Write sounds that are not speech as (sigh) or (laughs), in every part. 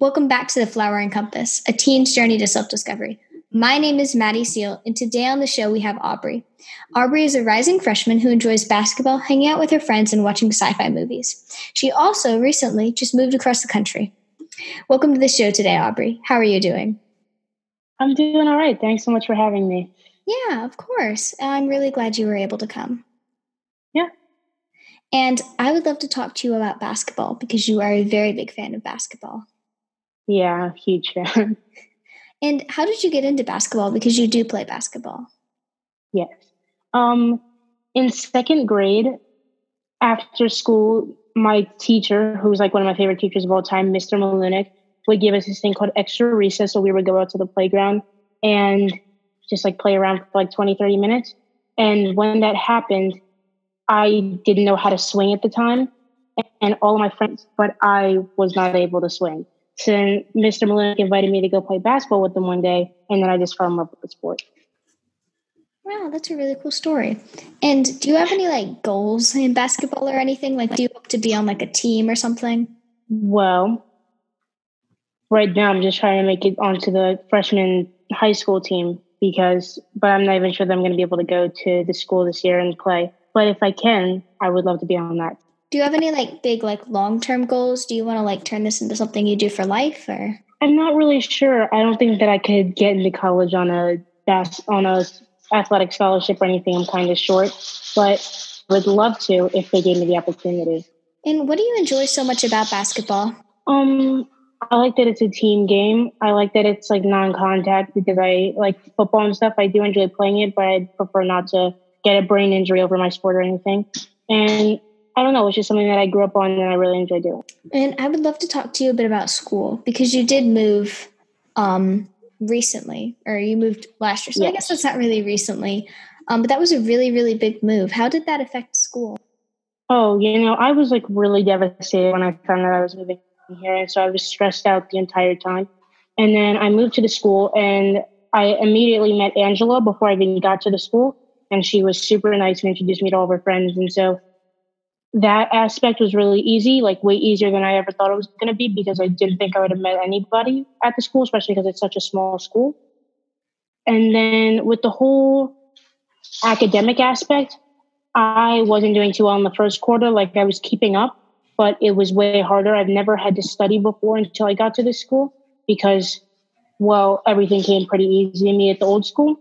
Welcome back to the Flower and Compass, a teen's journey to self discovery. My name is Maddie Seal, and today on the show we have Aubrey. Aubrey is a rising freshman who enjoys basketball, hanging out with her friends, and watching sci fi movies. She also recently just moved across the country. Welcome to the show today, Aubrey. How are you doing? I'm doing all right. Thanks so much for having me. Yeah, of course. I'm really glad you were able to come. Yeah. And I would love to talk to you about basketball because you are a very big fan of basketball. Yeah, huge fan. (laughs) And how did you get into basketball? Because you do play basketball. Yes. Um, in second grade, after school, my teacher, who's like one of my favorite teachers of all time, Mr. Malunik, would give us this thing called extra recess. So we would go out to the playground and just like play around for like 20, 30 minutes. And when that happened, I didn't know how to swing at the time. And all of my friends, but I was not able to swing. So Mr. Malunik invited me to go play basketball with them one day, and then I just fell in love with the sport. Wow, that's a really cool story. And do you have any like goals in basketball or anything? Like, do you hope to be on like a team or something? Well, right now I'm just trying to make it onto the freshman high school team because, but I'm not even sure that I'm going to be able to go to the school this year and play. But if I can, I would love to be on that. Do you have any like big like long term goals? Do you want to like turn this into something you do for life or? I'm not really sure. I don't think that I could get into college on a bas- on a athletic scholarship or anything. I'm kind of short, but would love to if they gave me the opportunity. And what do you enjoy so much about basketball? Um, I like that it's a team game. I like that it's like non-contact because I like football and stuff. I do enjoy playing it, but I prefer not to get a brain injury over my sport or anything. And I don't know, it's just something that I grew up on and I really enjoy doing. And I would love to talk to you a bit about school because you did move um, recently, or you moved last year. So yes. I guess that's not really recently. Um, but that was a really, really big move. How did that affect school? Oh, you know, I was like really devastated when I found out I was moving here. And so I was stressed out the entire time. And then I moved to the school and I immediately met Angela before I even got to the school. And she was super nice and introduced me to all of her friends. And so that aspect was really easy, like way easier than I ever thought it was going to be because I didn't think I would have met anybody at the school, especially because it's such a small school. And then with the whole academic aspect, I wasn't doing too well in the first quarter. Like I was keeping up, but it was way harder. I've never had to study before until I got to this school because, well, everything came pretty easy to me at the old school.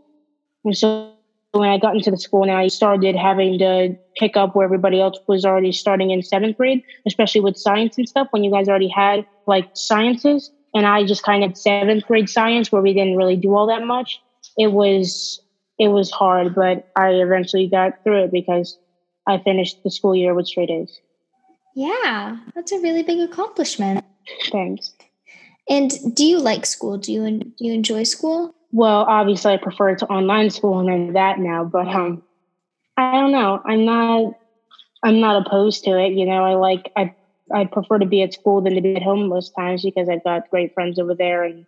And so when I got into the school and I started having to pick up where everybody else was already starting in seventh grade, especially with science and stuff, when you guys already had like sciences. And I just kind of seventh grade science where we didn't really do all that much. It was it was hard, but I eventually got through it because I finished the school year with straight A's. Yeah, that's a really big accomplishment. Thanks. And do you like school? Do you do you enjoy school? Well, obviously, I prefer to online school and that now, but um, I don't know. I'm not. I'm not opposed to it. You know, I like. I I prefer to be at school than to be at home most times because I've got great friends over there. And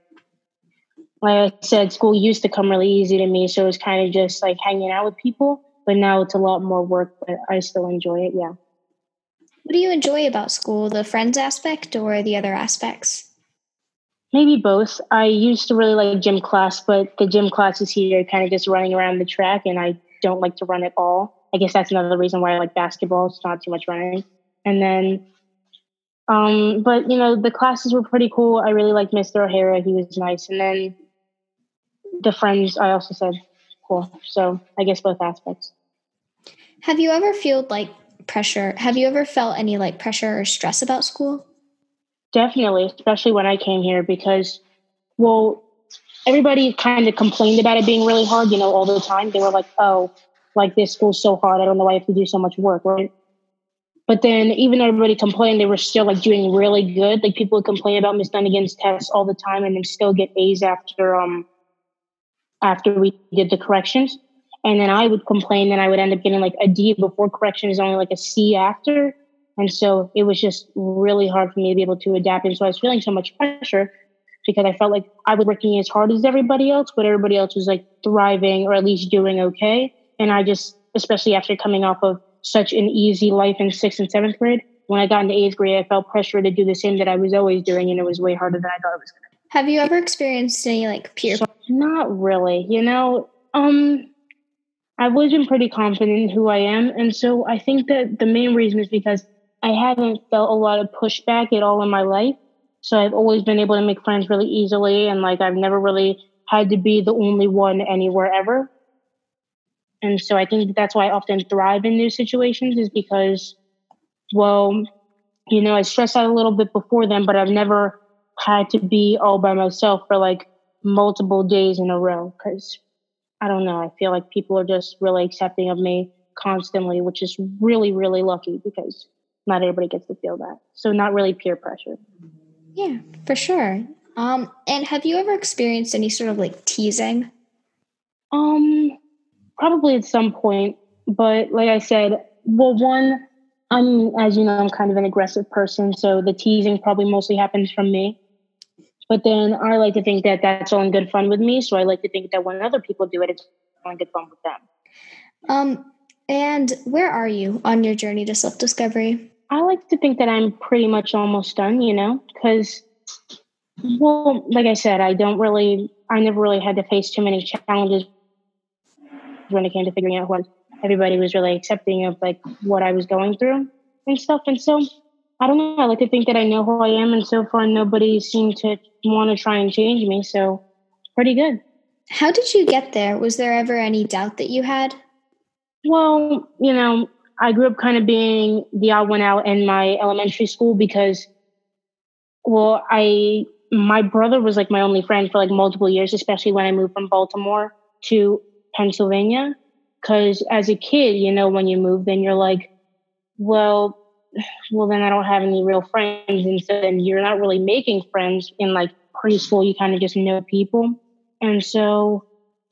like I said, school used to come really easy to me, so it was kind of just like hanging out with people. But now it's a lot more work, but I still enjoy it. Yeah. What do you enjoy about school? The friends aspect or the other aspects? Maybe both. I used to really like gym class, but the gym classes here kind of just running around the track, and I don't like to run at all. I guess that's another reason why I like basketball. It's not too much running. And then, um, but you know, the classes were pretty cool. I really liked Mr. O'Hara. He was nice. And then the friends, I also said cool. So I guess both aspects. Have you ever felt like pressure? Have you ever felt any like pressure or stress about school? Definitely, especially when I came here because, well, everybody kind of complained about it being really hard, you know, all the time. They were like, oh, like this school's so hard. I don't know why I have to do so much work, right? But then even though everybody complained, they were still like doing really good. Like people would complain about Miss Dunnigan's tests all the time and then still get A's after um after we did the corrections. And then I would complain and I would end up getting like a D before correction is only like a C after. And so it was just really hard for me to be able to adapt. And so I was feeling so much pressure because I felt like I was working as hard as everybody else, but everybody else was like thriving or at least doing okay. And I just, especially after coming off of such an easy life in sixth and seventh grade, when I got into eighth grade, I felt pressure to do the same that I was always doing, and it was way harder than I thought it was going to. Be. Have you ever experienced any like peer? So, not really. You know, um, I've always been pretty confident in who I am, and so I think that the main reason is because I haven't felt a lot of pushback at all in my life. So I've always been able to make friends really easily, and like I've never really had to be the only one anywhere ever. And so I think that's why I often thrive in new situations is because, well, you know, I stress out a little bit before then, but I've never had to be all by myself for like multiple days in a row because I don't know. I feel like people are just really accepting of me constantly, which is really, really lucky because not everybody gets to feel that. So not really peer pressure. Yeah, for sure. Um, and have you ever experienced any sort of like teasing? Um, probably at some point, but like I said, well, one, I'm as you know, I'm kind of an aggressive person, so the teasing probably mostly happens from me. But then I like to think that that's all in good fun with me, so I like to think that when other people do it, it's all in good fun with them. Um, and where are you on your journey to self discovery? I like to think that I'm pretty much almost done, you know, because well, like I said, I don't really, I never really had to face too many challenges when it came to figuring out what everybody was really accepting of like what I was going through and stuff. And so I don't know. I like to think that I know who I am, and so far nobody seemed to want to try and change me. So pretty good. How did you get there? Was there ever any doubt that you had? Well, you know, I grew up kind of being the odd one out in my elementary school because, well, I my brother was like my only friend for like multiple years, especially when I moved from Baltimore to Pennsylvania. Because as a kid, you know, when you move, then you're like, well, well, then I don't have any real friends. And so then you're not really making friends in like preschool. You kind of just know people. And so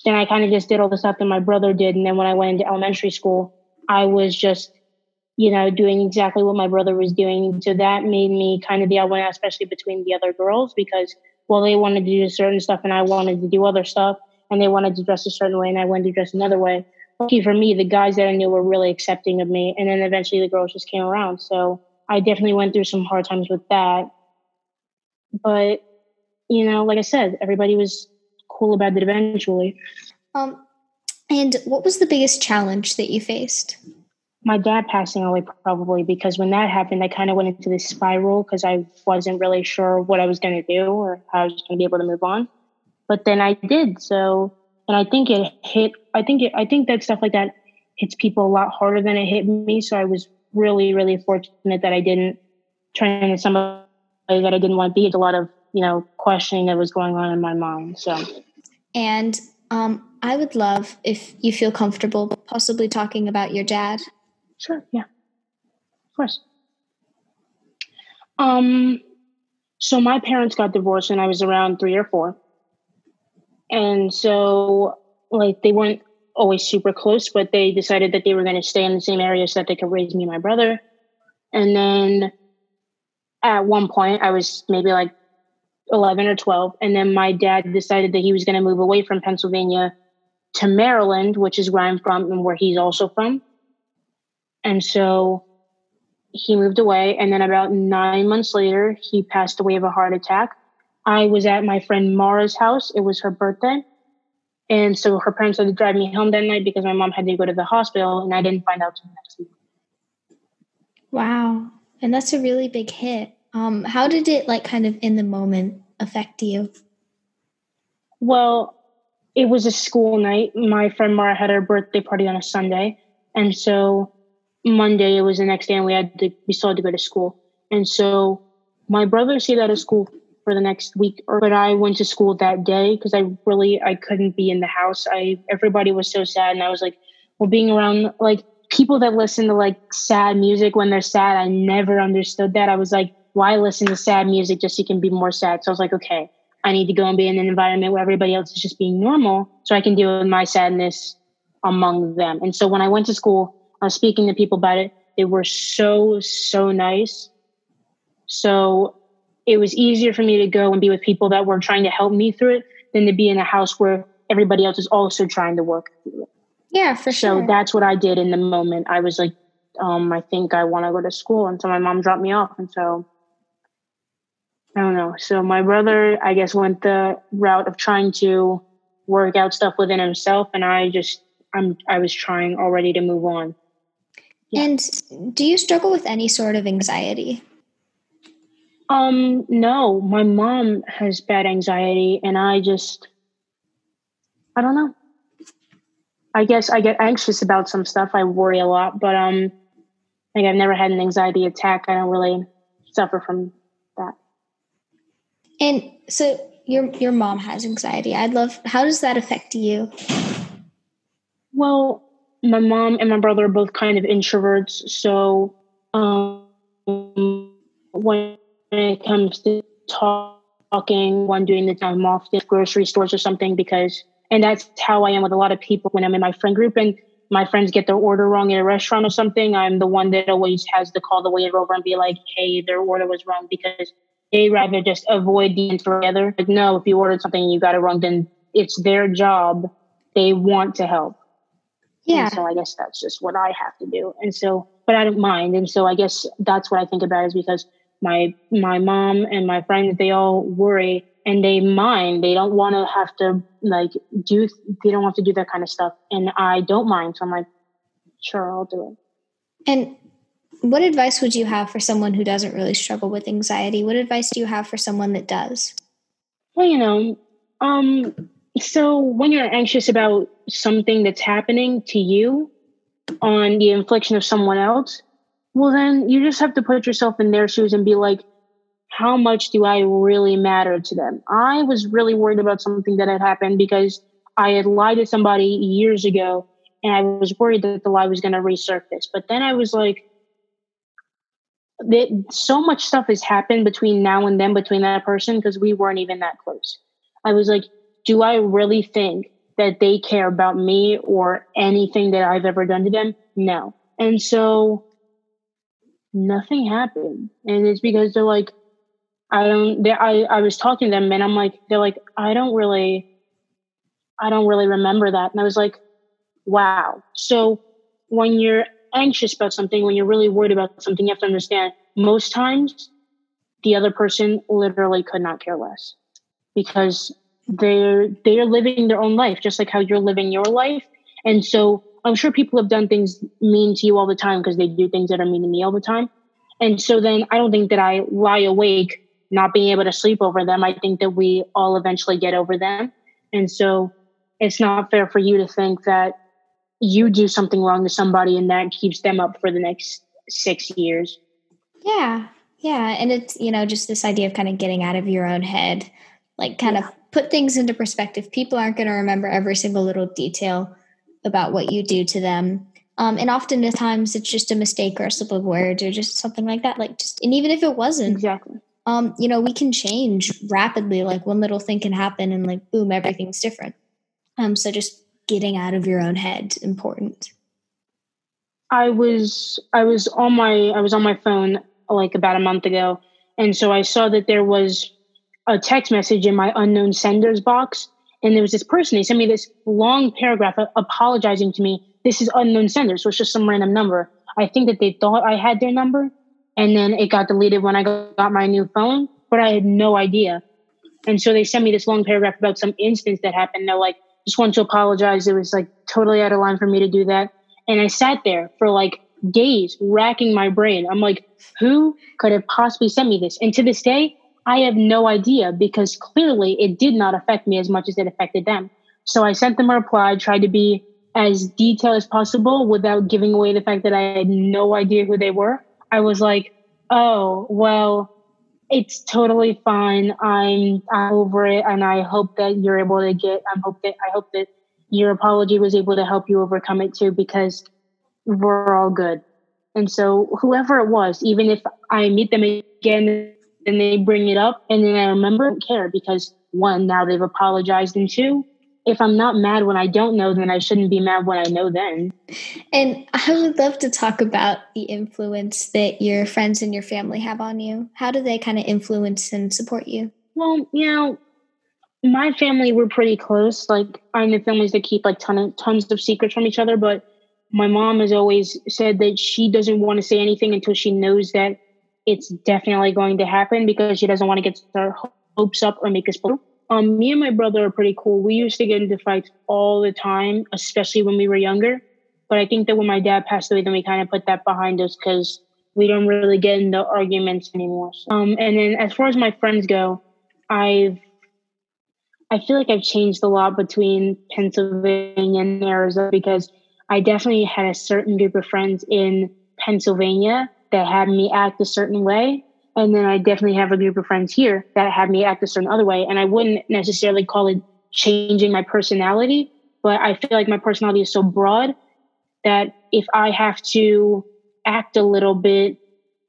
then I kind of just did all the stuff that my brother did. And then when I went into elementary school, I was just you know, doing exactly what my brother was doing. So that made me kind of the odd one especially between the other girls, because well, they wanted to do certain stuff and I wanted to do other stuff, and they wanted to dress a certain way and I wanted to dress another way. Lucky for me, the guys that I knew were really accepting of me, and then eventually the girls just came around. So I definitely went through some hard times with that, but you know, like I said, everybody was cool about it eventually. Um, and what was the biggest challenge that you faced? my dad passing away probably because when that happened, I kind of went into this spiral because I wasn't really sure what I was going to do or how I was going to be able to move on. But then I did. So, and I think it hit, I think it, I think that stuff like that hits people a lot harder than it hit me. So I was really, really fortunate that I didn't turn into somebody that I didn't want to be. It's a lot of, you know, questioning that was going on in my mind. So, and um, I would love if you feel comfortable possibly talking about your dad Sure. Yeah. Of course. Um, so my parents got divorced when I was around three or four. And so, like, they weren't always super close, but they decided that they were going to stay in the same area so that they could raise me and my brother. And then at one point, I was maybe like 11 or 12. And then my dad decided that he was going to move away from Pennsylvania to Maryland, which is where I'm from and where he's also from. And so he moved away. And then about nine months later, he passed away of a heart attack. I was at my friend Mara's house. It was her birthday. And so her parents had to drive me home that night because my mom had to go to the hospital and I didn't find out until next week. Wow. And that's a really big hit. Um, how did it like kind of in the moment affect you? Well, it was a school night. My friend Mara had her birthday party on a Sunday. And so Monday, it was the next day, and we had to, we still had to go to school. And so my brother stayed out of school for the next week, but I went to school that day because I really I couldn't be in the house. I everybody was so sad, and I was like, well, being around like people that listen to like sad music when they're sad, I never understood that. I was like, why listen to sad music just so you can be more sad? So I was like, okay, I need to go and be in an environment where everybody else is just being normal, so I can deal with my sadness among them. And so when I went to school, I was speaking to people about it. They were so, so nice. So it was easier for me to go and be with people that were trying to help me through it than to be in a house where everybody else is also trying to work through it. Yeah, for sure. So that's what I did in the moment. I was like, um, I think I want to go to school. And so my mom dropped me off. And so I don't know. So my brother, I guess, went the route of trying to work out stuff within himself. And I just, I'm, I was trying already to move on. Yeah. And do you struggle with any sort of anxiety? Um, no, my mom has bad anxiety and I just, I don't know. I guess I get anxious about some stuff. I worry a lot, but um, like I've never had an anxiety attack. I don't really suffer from. And so your your mom has anxiety. I'd love. How does that affect you? Well, my mom and my brother are both kind of introverts, so um, when it comes to talking, one doing the time off at grocery stores or something, because and that's how I am with a lot of people when I'm in my friend group and my friends get their order wrong at a restaurant or something. I'm the one that always has to call the waiter over and be like, hey, their order was wrong because they rather just avoid the together. Like, no, if you ordered something and you got it wrong, then it's their job. They want to help. Yeah. And so I guess that's just what I have to do. And so, but I don't mind. And so I guess that's what I think about is because my my mom and my friends they all worry and they mind they don't want to have to like do they don't want to do that kind of stuff and i don't mind so i'm like sure i'll do it and what advice would you have for someone who doesn't really struggle with anxiety what advice do you have for someone that does well you know um so when you're anxious about something that's happening to you on the infliction of someone else well then you just have to put yourself in their shoes and be like how much do I really matter to them? I was really worried about something that had happened because I had lied to somebody years ago and I was worried that the lie was going to resurface. But then I was like, that so much stuff has happened between now and then between that person because we weren't even that close. I was like, do I really think that they care about me or anything that I've ever done to them? No. And so nothing happened. And it's because they're like, I don't. I I was talking to them, and I'm like, they're like, I don't really, I don't really remember that. And I was like, wow. So when you're anxious about something, when you're really worried about something, you have to understand. Most times, the other person literally could not care less because they're they're living their own life, just like how you're living your life. And so I'm sure people have done things mean to you all the time because they do things that are mean to me all the time. And so then I don't think that I lie awake not being able to sleep over them, I think that we all eventually get over them. And so it's not fair for you to think that you do something wrong to somebody and that keeps them up for the next six years. Yeah. Yeah. And it's, you know, just this idea of kind of getting out of your own head, like kind yeah. of put things into perspective. People aren't going to remember every single little detail about what you do to them. Um, and often at times it's just a mistake or a slip of words or just something like that. Like just, and even if it wasn't, exactly um, you know, we can change rapidly. Like one little thing can happen and like boom, everything's different. Um, so just getting out of your own head important. I was I was on my I was on my phone like about a month ago, and so I saw that there was a text message in my unknown senders box, and there was this person. He sent me this long paragraph apologizing to me. This is unknown sender, so it's just some random number. I think that they thought I had their number, and then it got deleted when I got my new phone, but I had no idea. And so they sent me this long paragraph about some instance that happened. They're like, just want to apologize. It was like totally out of line for me to do that. And I sat there for like days racking my brain. I'm like, who could have possibly sent me this? And to this day, I have no idea because clearly it did not affect me as much as it affected them. So I sent them a reply, tried to be as detailed as possible without giving away the fact that I had no idea who they were. I was like, oh, well, it's totally fine. I'm, I'm over it. And I hope that you're able to get, I hope that, I hope that your apology was able to help you overcome it too, because we're all good. And so whoever it was, even if I meet them again and they bring it up and then I remember, I don't care because one, now they've apologized and two, if I'm not mad when I don't know, then I shouldn't be mad when I know then. And I would love to talk about the influence that your friends and your family have on you. How do they kind of influence and support you? Well, you know, my family we're pretty close. Like I'm the families that keep like ton of, tons of secrets from each other, but my mom has always said that she doesn't want to say anything until she knows that it's definitely going to happen because she doesn't want to get her hopes up or make us. Um, me and my brother are pretty cool. We used to get into fights all the time, especially when we were younger. But I think that when my dad passed away, then we kind of put that behind us because we don't really get into arguments anymore. Um, and then as far as my friends go, I've I feel like I've changed a lot between Pennsylvania and Arizona because I definitely had a certain group of friends in Pennsylvania that had me act a certain way. And then I definitely have a group of friends here that have me act a certain other way. And I wouldn't necessarily call it changing my personality, but I feel like my personality is so broad that if I have to act a little bit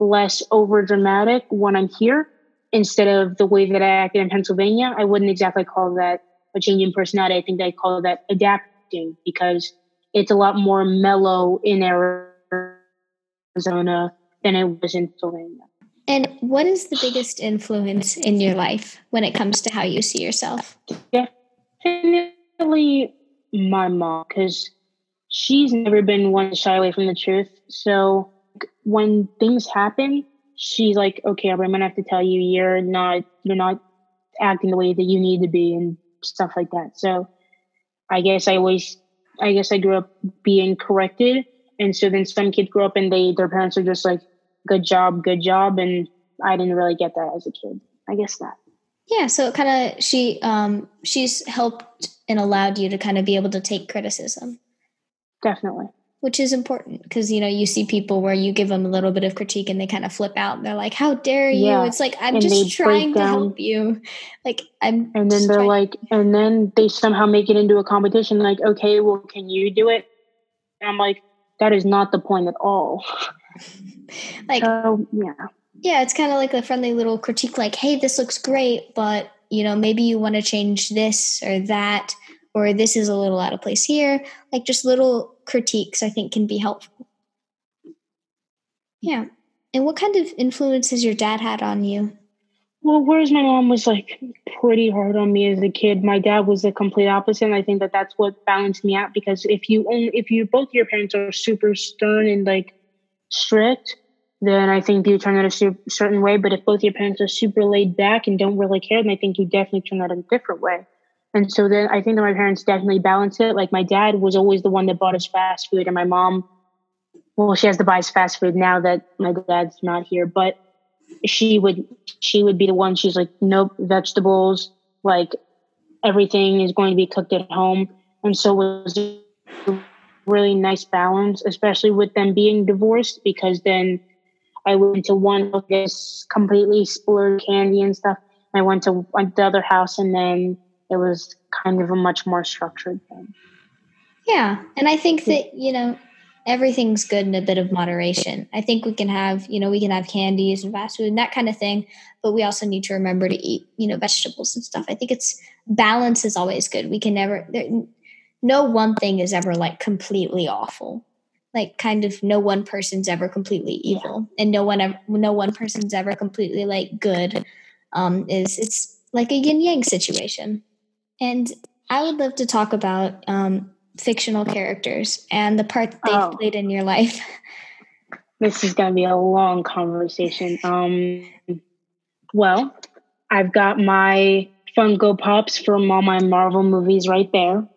less over dramatic when I'm here, instead of the way that I acted in Pennsylvania, I wouldn't exactly call that a change in personality. I think I call that adapting because it's a lot more mellow in Arizona than it was in Pennsylvania. And what is the biggest influence in your life when it comes to how you see yourself? Definitely my mom, because she's never been one to shy away from the truth. So when things happen, she's like, "Okay, I'm gonna have to tell you, you're not, you're not acting the way that you need to be, and stuff like that." So I guess I always I guess I grew up being corrected. And so then some kids grow up and they their parents are just like, good job, good job. And I didn't really get that as a kid. I guess that. Yeah, so it kind of she um she's helped and allowed you to kind of be able to take criticism. Definitely which is important because you know you see people where you give them a little bit of critique and they kind of flip out and they're like how dare you yeah. it's like i'm and just trying to help you like i'm and then they're like and then they somehow make it into a competition like okay well can you do it and i'm like that is not the point at all (laughs) like so, yeah. yeah it's kind of like a friendly little critique like hey this looks great but you know maybe you want to change this or that or this is a little out of place here. Like just little critiques i think can be helpful. Yeah. And what kind of influence has your dad had on you? Well whereas my mom was like pretty hard on me as a kid my dad was the complete opposite and i think that that's what balanced me out because if you only if you both your parents are super stern and like strict then i think you turn out a certain way but if both your parents are super laid back and don't really care then i think you definitely turn out a different way and so then I think that my parents definitely balance it. Like my dad was always the one that bought us fast food, and my mom, well, she has to buy us fast food now that my dad's not here. But she would she would be the one. She's like, nope, vegetables, like everything is going to be cooked at home. And so was really nice balance, especially with them being divorced, because then I went to one this completely splurge candy and stuff. I went to the other house and then it was kind of a much more structured thing. Yeah. And I think that, you know, everything's good in a bit of moderation. I think we can have, you know, we can have candies and fast food and that kind of thing, but we also need to remember to eat, you know, vegetables and stuff. I think it's balance is always good. We can never, there, no one thing is ever like completely awful. Like kind of no one person's ever completely evil yeah. and no one ever, no one person's ever completely like good. Um, is it's like a yin yang situation. And I would love to talk about um, fictional characters and the part they've oh. played in your life. (laughs) This is going to be a long conversation. Um, well, I've got my Funko Pops from all my Marvel movies right there.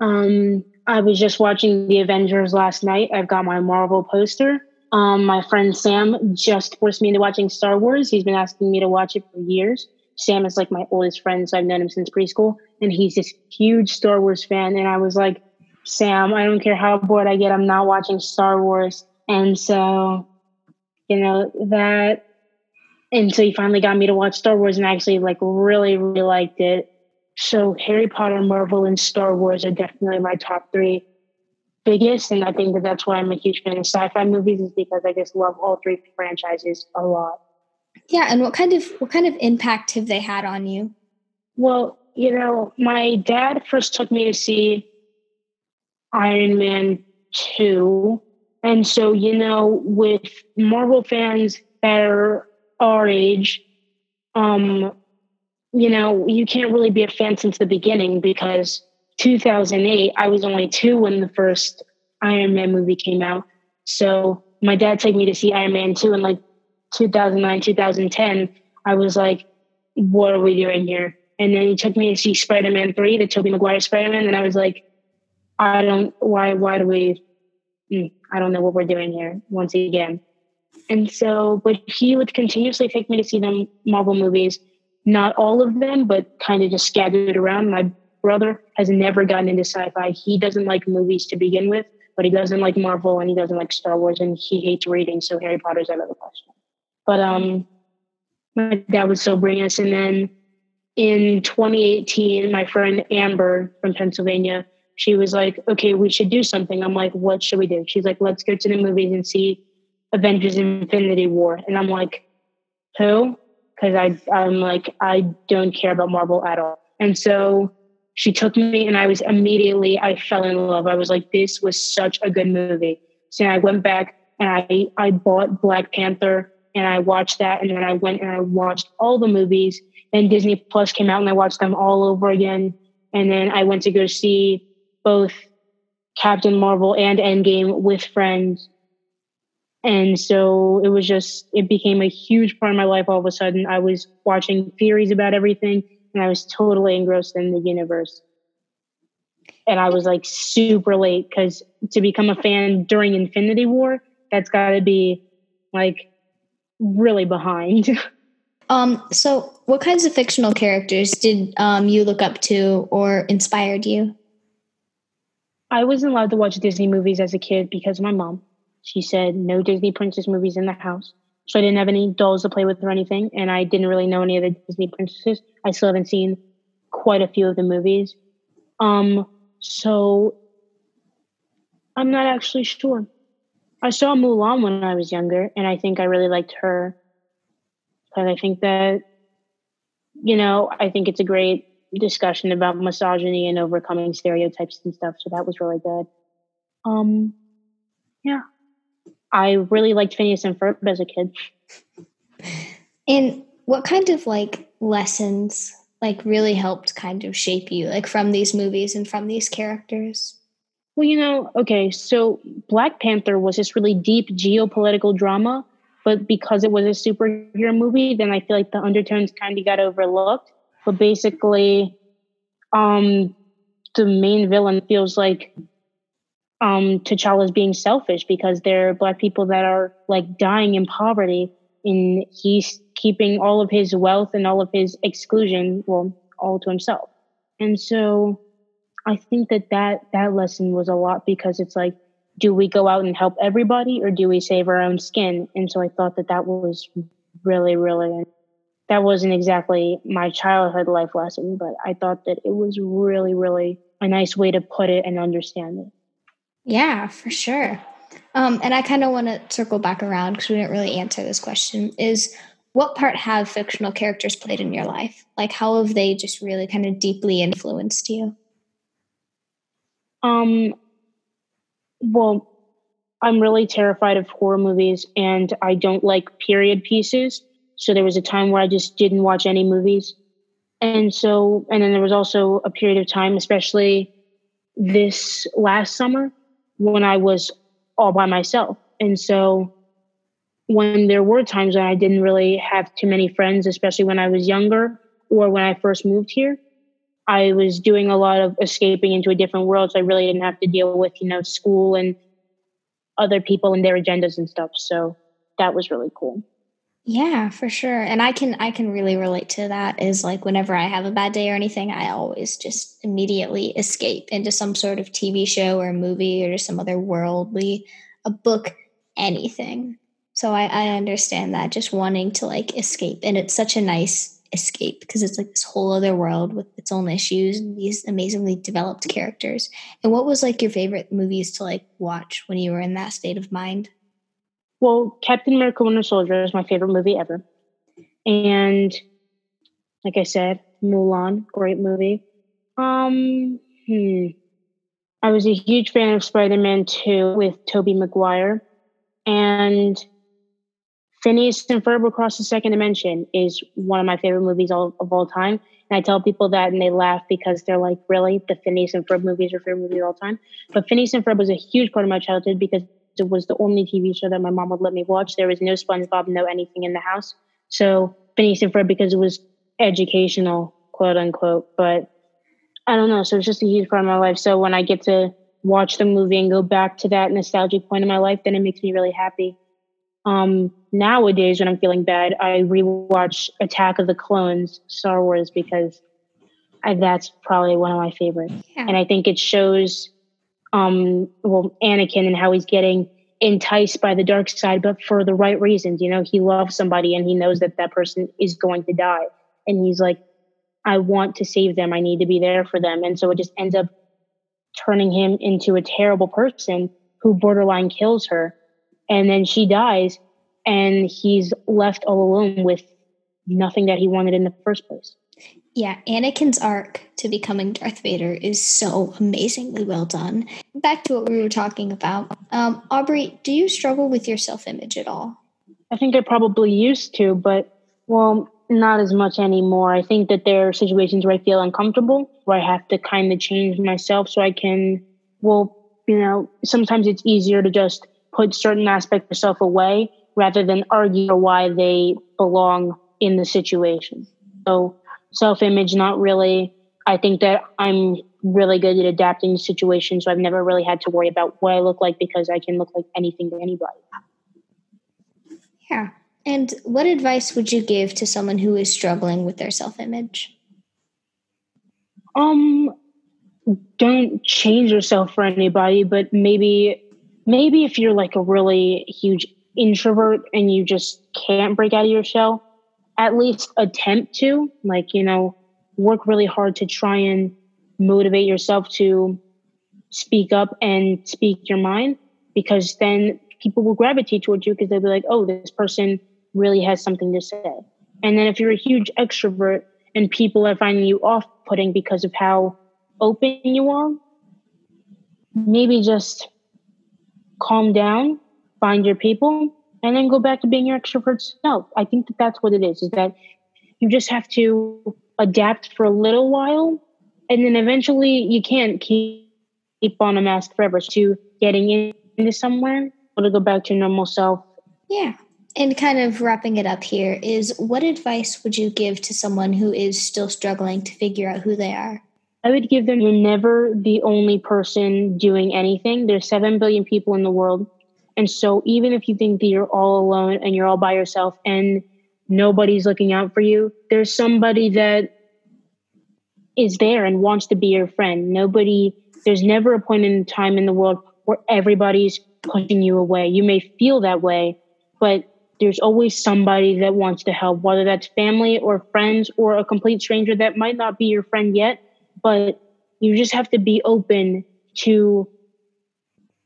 Um, I was just watching The Avengers last night. I've got my Marvel poster. Um, my friend Sam just forced me into watching Star Wars. He's been asking me to watch it for years. Sam is like my oldest friend, so I've known him since preschool, and he's this huge Star Wars fan. And I was like, Sam, I don't care how bored I get, I'm not watching Star Wars. And so, you know, that, and so he finally got me to watch Star Wars and I actually like really, really liked it. So Harry Potter, Marvel, and Star Wars are definitely my top three biggest. And I think that that's why I'm a huge fan of sci-fi movies is because I just love all three franchises a lot. Yeah, and what kind of what kind of impact have they had on you? Well, you know, my dad first took me to see Iron Man 2. And so, you know, with Marvel fans that are our age, um, you know, you can't really be a fan since the beginning because 2008, I was only two when the first Iron Man movie came out. So my dad took me to see Iron Man 2 in like 2009, 2010. I was like, what are we doing here? And then he took me to see Spider Man 3, the Tobey Maguire Spider Man. And I was like, I don't, why, why do we, hmm, I don't know what we're doing here once again. And so, but he would continuously take me to see them Marvel movies, not all of them, but kind of just scattered around. My brother has never gotten into sci-fi. He doesn't like movies to begin with, but he doesn't like Marvel and he doesn't like Star Wars and he hates reading. So Harry Potter's out of the question. But um, my dad would still bring us. And then in 2018, my friend Amber from Pennsylvania, she was like, okay, we should do something. I'm like, what should we do? She's like, let's go to the movies and see Avengers Infinity War. And I'm like, who? Because I I'm like, I don't care about Marvel at all. And so she took me and I was immediately I fell in love. I was like, this was such a good movie. So I went back and I I bought Black Panther and I watched that and then I went and I watched all the movies. Then Disney Plus came out and I watched them all over again. And then I went to go see both Captain Marvel and Endgame with friends. And so it was just, it became a huge part of my life all of a sudden. I was watching theories about everything and I was totally engrossed in the universe. And I was like super late because to become a fan during Infinity War, that's got to be like really behind. (laughs) um, so what kinds of fictional characters did um, you look up to or inspired you? I wasn't allowed to watch Disney movies as a kid because of my mom. She said no Disney princess movies in the house. So I didn't have any dolls to play with or anything, and I didn't really know any of the Disney princesses. I still haven't seen quite a few of the movies. Um, so I'm not actually sure. I saw Mulan when I was younger, and I think I really liked her. Because I think that, you know, I think it's a great discussion about misogyny and overcoming stereotypes and stuff. So that was really good. Um, yeah. I really liked Phineas and Ferb as a kid. And what kind of like lessons like really helped kind of shape you like from these movies and from these characters? Well, you know, okay, so Black Panther was this really deep geopolitical drama, but because it was a superhero movie, then I feel like the undertones kind of got overlooked. But basically, um, the main villain feels like um, T'Challa's being selfish because there are black people that are like dying in poverty, and he's keeping all of his wealth and all of his exclusion, well, all to himself. And so, I think that that that lesson was a lot because it's like, do we go out and help everybody, or do we save our own skin? And so, I thought that that was really, really. That wasn't exactly my childhood life lesson, but I thought that it was really, really a nice way to put it and understand it. Yeah, for sure. Um, and I kind of want to circle back around because we didn't really answer this question. Is what part have fictional characters played in your life? Like, how have they just really kind of deeply influenced you? Um, well, I'm really terrified of horror movies and I don't like period pieces. So there was a time where I just didn't watch any movies. And so, and then there was also a period of time, especially this last summer, when I was all by myself. And so when there were times when I didn't really have too many friends, especially when I was younger or when I first moved here, I was doing a lot of escaping into a different world. So I really didn't have to deal with, you know, school and other people and their agendas and stuff. So that was really cool. Yeah, for sure. And I can I can really relate to that is like whenever I have a bad day or anything, I always just immediately escape into some sort of TV show or movie or some other worldly a book, anything. So I, I understand that just wanting to like escape. And it's such a nice escape because it's like this whole other world with its own issues and these amazingly developed characters. And what was like your favorite movies to like watch when you were in that state of mind? Well, Captain America Winter Soldier is my favorite movie ever. And like I said, Mulan, great movie. Um, hmm. I was a huge fan of Spider-Man 2 with Tobey Maguire. And Phineas and Ferb Across the Second Dimension is one of my favorite movies all, of all time. And I tell people that and they laugh because they're like, really? The Phineas and Ferb movies are favorite movie of all time. But Phineas and Ferb was a huge part of my childhood because was the only TV show that my mom would let me watch. There was no SpongeBob, no anything in the house. So Phineas and Ferb because it was educational, quote unquote. But I don't know. So it's just a huge part of my life. So when I get to watch the movie and go back to that nostalgic point in my life, then it makes me really happy. Um, nowadays, when I'm feeling bad, I rewatch Attack of the Clones, Star Wars, because I, that's probably one of my favorites. Yeah. And I think it shows, um, well, Anakin and how he's getting enticed by the dark side, but for the right reasons. You know, he loves somebody and he knows that that person is going to die. And he's like, I want to save them. I need to be there for them. And so it just ends up turning him into a terrible person who borderline kills her. And then she dies and he's left all alone with nothing that he wanted in the first place. Yeah, Anakin's arc to becoming Darth Vader is so amazingly well done. Back to what we were talking about. Um, Aubrey, do you struggle with your self image at all? I think I probably used to, but well, not as much anymore. I think that there are situations where I feel uncomfortable, where I have to kind of change myself so I can, well, you know, sometimes it's easier to just put certain aspects of yourself away rather than argue why they belong in the situation. So, self image, not really. I think that I'm really good at adapting to situations, so I've never really had to worry about what I look like because I can look like anything to anybody. Yeah. And what advice would you give to someone who is struggling with their self image? Um, don't change yourself for anybody, but maybe, maybe if you're like a really huge introvert and you just can't break out of your shell, at least attempt to, like, you know, work really hard to try and motivate yourself to speak up and speak your mind because then people will gravitate towards you because they'll be like, oh, this person really has something to say. And then if you're a huge extrovert and people are finding you off putting because of how open you are, maybe just calm down, find your people, and then go back to being your extrovert self. I think that that's what it is, is that you just have to adapt for a little while and then eventually you can't keep keep on a mask forever to getting into somewhere or to go back to your normal self. Yeah. And kind of wrapping it up here is what advice would you give to someone who is still struggling to figure out who they are? I would give them you're never the only person doing anything. There's 7 billion people in the world. And so even if you think that you're all alone and you're all by yourself and nobody's looking out for you, there's somebody that is there and wants to be your friend. Nobody, there's never a point in time in the world where everybody's pushing you away. You may feel that way, but there's always somebody that wants to help, whether that's family or friends or a complete stranger that might not be your friend yet, but you just have to be open to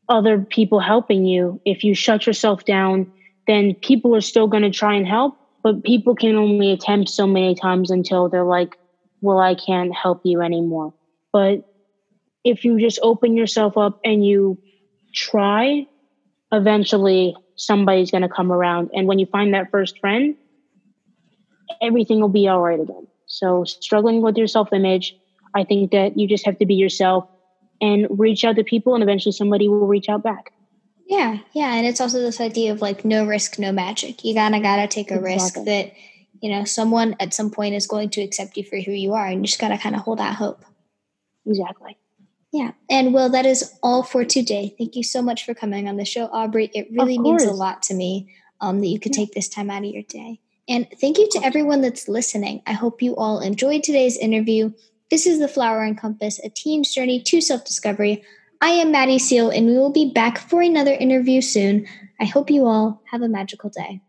other people helping you. If you shut yourself down, then people are still going to try and help, but people can only attempt so many times until they're like, well, I can't help you anymore. But if you just open yourself up and you try, eventually somebody's going to come around. And when you find that first friend, everything will be all right again. So, struggling with your self image, I think that you just have to be yourself and reach out to people, and eventually somebody will reach out back. Yeah, yeah. And it's also this idea of like no risk, no magic. You gotta, gotta take a exactly. risk that, you know, someone at some point is going to accept you for who you are, and you just gotta kind of hold that hope. Exactly. Yeah. And well, that is all for today. Thank you so much for coming on the show, Aubrey. It really means a lot to me um, that you could take this time out of your day. And thank you to everyone that's listening. I hope you all enjoyed today's interview. This is The Flower and Compass, a teen's journey to self discovery. I am Maddie Seal, and we will be back for another interview soon. I hope you all have a magical day.